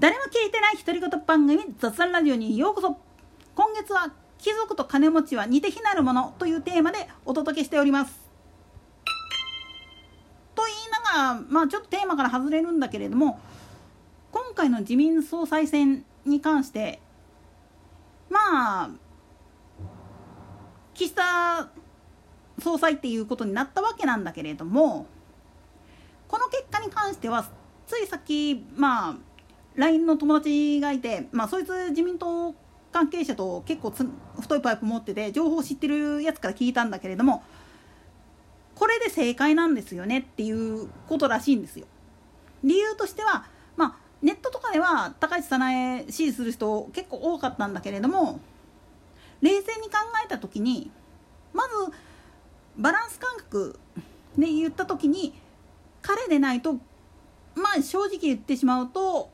誰も聞いてない独り言番組雑談ラジオにようこそ。今月は貴族と金持ちは似て非なるものというテーマでお届けしております。と言いながらまあちょっとテーマから外れるんだけれども今回の自民総裁選に関してまあ岸田総裁っていうことになったわけなんだけれどもこの結果に関してはついさっきまあ LINE の友達がいて、まあ、そいつ自民党関係者と結構太いパイプ持ってて情報知ってるやつから聞いたんだけれどもこれで正解なんですよねっていうことらしいんですよ。理由としては、まあ、ネットとかでは高市早苗支持する人結構多かったんだけれども冷静に考えた時にまずバランス感覚で言った時に彼でないとまあ正直言ってしまうと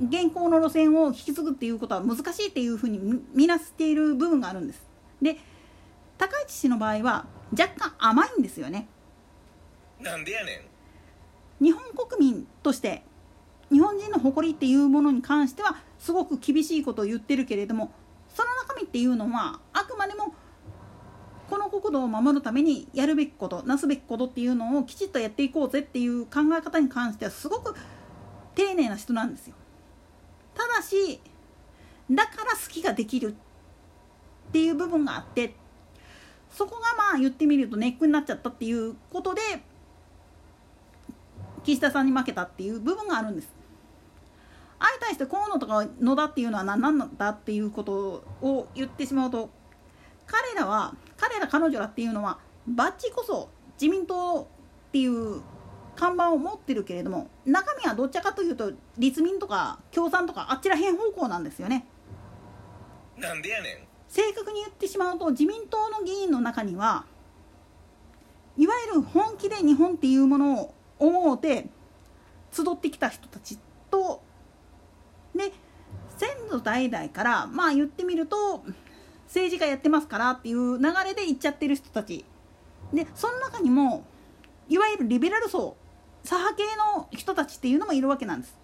現行の路線を引き継ぐっていうことは難しいっていうふうに見なしている部分があるんです。で高市氏の場合は若干甘いんですよね。なんでやねん日本国民として日本人の誇りっていうものに関してはすごく厳しいことを言ってるけれどもその中身っていうのはあくまでもこの国土を守るためにやるべきことなすべきことっていうのをきちっとやっていこうぜっていう考え方に関してはすごく丁寧な人なんですよ。だしだから好きができるっていう部分があってそこがまあ言ってみるとネックになっちゃったっていうことで岸田さんに負けたっていう部分があるんです。相対して河野とか野田っていうのは何なんだっていうことを言ってしまうと彼らは彼ら彼女らっていうのはバッジこそ自民党っていう看板を持ってるけれども中身はどっちかというと立民とか共産とかあっちら辺方向なんですよね。なんでやねん正確に言ってしまうと自民党の議員の中にはいわゆる本気で日本っていうものを思うて集ってきた人たちとで先祖代々からまあ言ってみると政治家やってますからっていう流れで行っちゃってる人たちでその中にもいわゆるリベラル層左派系の人たちっていうのもいるわけなんです。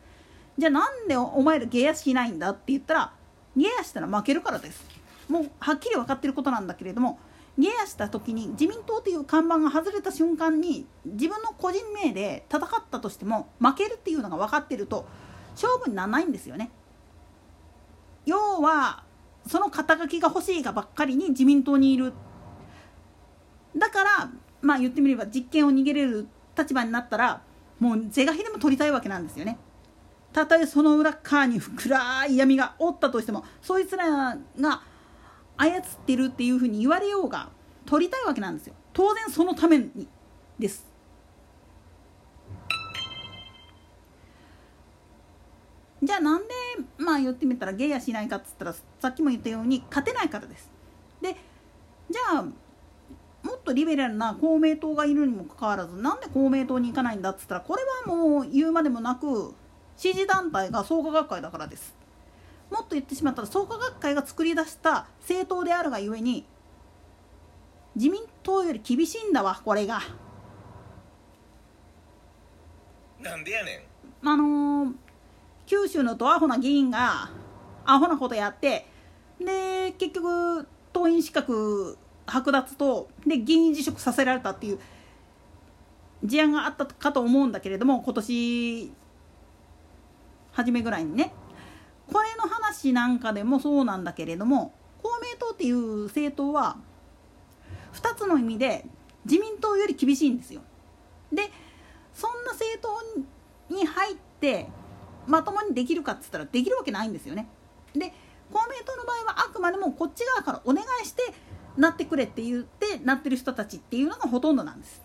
じゃあなんでお前らゲアしないんだって言ったらゲアしたら負けるからです。もうはっきり分かってることなんだけれどもゲアした時に自民党という看板が外れた瞬間に自分の個人名で戦ったとしても負けるっていうのが分かってると勝負にならないんですよね。要はその肩書きが欲しいがばっかりに自民党にいる。だからまあ言ってみれば実権を握れる立場になったらもう是が非でも取りたいわけなんですよね。たとえその裏側に暗い闇がおったとしてもそいつらが操ってるっていうふうに言われようが取りたいわけなんですよ。当然そのためにです。じゃあなんでまあ言ってみたらゲイやしないかっつったらさっきも言ったように勝てないからです。でじゃあとリベラルな公明党がいるにもかかわらずなんで公明党に行かないんだっつったらこれはもう言うまでもなく支持団体が創価学会だからです。もっと言ってしまったら創価学会が作り出した政党であるがゆえに自民党より厳しいんだわこれが。なんでやねん。あのー、九州のドアホな議員がアホなことやってで結局党員資格剥奪とで議員辞職させられたっていう事案があったかと思うんだけれども今年初めぐらいにねこれの話なんかでもそうなんだけれども公明党っていう政党は2つの意味で自民党より厳しいんですよ。でそんな政党に入ってまともにできるかっつったらできるわけないんですよね。で公明党の場合はあくまでもこっち側からお願いしてなってくれって言ってなってる人たちっていうのがほとんどなんです。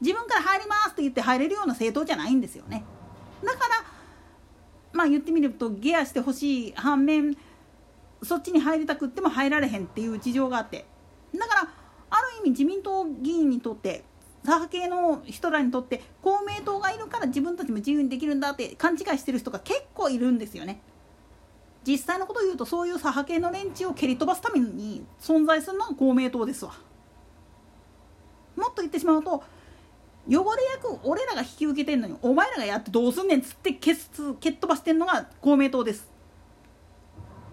自分から入りますって言って入れるような政党じゃないんですよね。だからまあ言ってみるとゲアしてほしい反面そっちに入りたくっても入られへんっていう事情があって。だからある意味自民党議員にとって左派系の人らにとって公明党がいるから自分たちも自由にできるんだって勘違いしてる人が結構いるんですよね。実際のことを言うとそういう左派系の連中を蹴り飛ばすために存在するのが公明党ですわ。もっと言ってしまうと汚れ役俺らが引き受けてんのにお前らがやってどうすんねんっつって蹴蹴っ飛ばしてんのが公明党です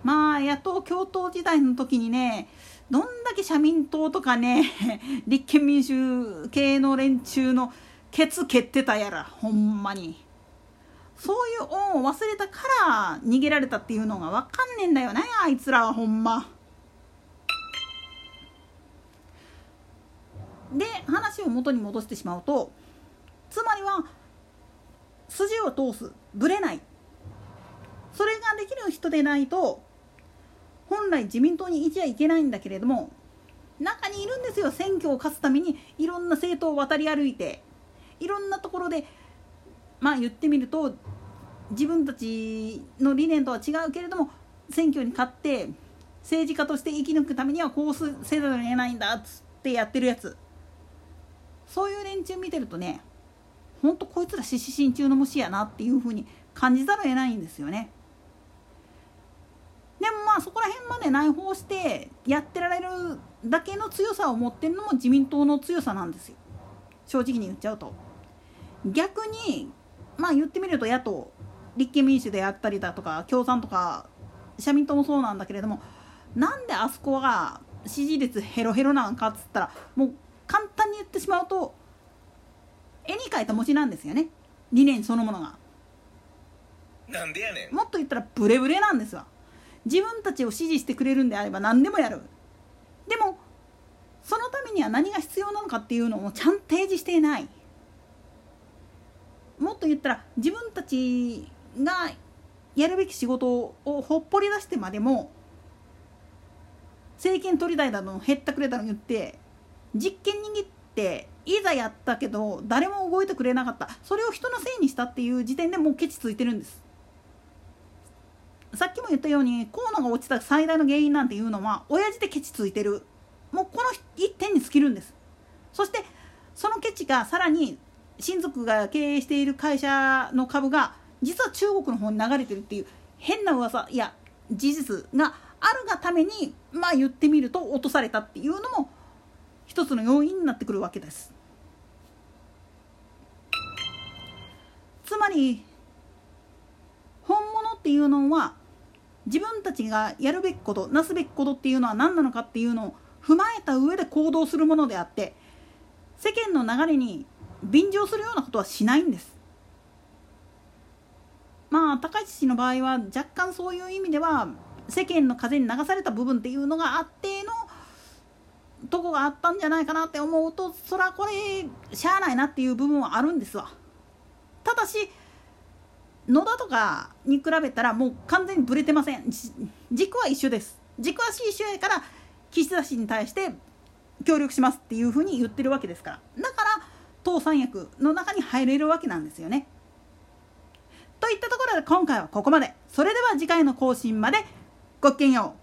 まあ野党共闘時代の時にねどんだけ社民党とかね 立憲民主系の連中のケツ蹴ってたやらほんまにそういう恩を忘れたから逃げられたっていうのが分かんねえんだよねあいつらはほんま。で話を元に戻してしまうとつまりは筋を通すぶれない。それができる人でないと本来自民党にいちゃいけないんだけれども中にいるんですよ選挙を勝つために。いろんな政党を渡り歩いて。いろんなところでまあ言ってみると自分たちの理念とは違うけれども選挙に勝って政治家として生き抜くためにはこうせざるを得ないんだっつってやってるやつそういう連中見てるとねほんとこいつら獅子心中の虫やなっていうふうに感じざるを得ないんですよね。でもまあそこら辺まで内包してやってられるだけの強さを持ってるのも自民党の強さなんですよ正直に言っちゃうと。逆にまあ言ってみると野党立憲民主であったりだとか共産とか社民党もそうなんだけれどもなんであそこが支持率ヘロヘロなんかっつったらもう簡単に言ってしまうと絵に描いた文字なんですよね。理念そのものが。なんでやねん。もっと言ったらブレブレなんですわ。自分たちを支持してくれるんであれば何でもやる。でもそのためには何が必要なのかっていうのをちゃんと提示していないもっと言ったら自分たちがやるべき仕事をほっぽり出してまでも政権取りたいだのへったくれたの言って実験握っていざやったけど誰も動いてくれなかった。それを人のせいにしたっていう時点でもうケチついてるんです。さっきも言ったように河野が落ちた最大の原因なんていうのは親父でケチついてる。もうこの一点に尽きるんです。そしてそのケチがさらに親族が経営している会社の株が実は中国の方に流れてるっていう変な噂いや事実があるがためにまあ言ってみると落とされたっていうのも一つの要因になってくるわけです。つまり本物っていうのは自分たちがやるべきことなすべきことっていうのは何なのかっていうのを踏まえた上で行動するものであって世間の流れに便乗するようなことはしないんです。まあ高市氏の場合は若干そういう意味では世間の風に流された部分っていうのがあってのとこがあったんじゃないかなって思うとそらこれしゃあないなっていう部分はあるんですわ。ただし野田とかに比べたらもう完全にブレてません。軸は一緒です。軸は一緒やから岸田氏に対して協力しますっていうふうに言ってるわけですから。だから党三役の中に入れるわけなんですよね。といったところで今回はここまで。それでは次回の更新まで。ごきげんよう。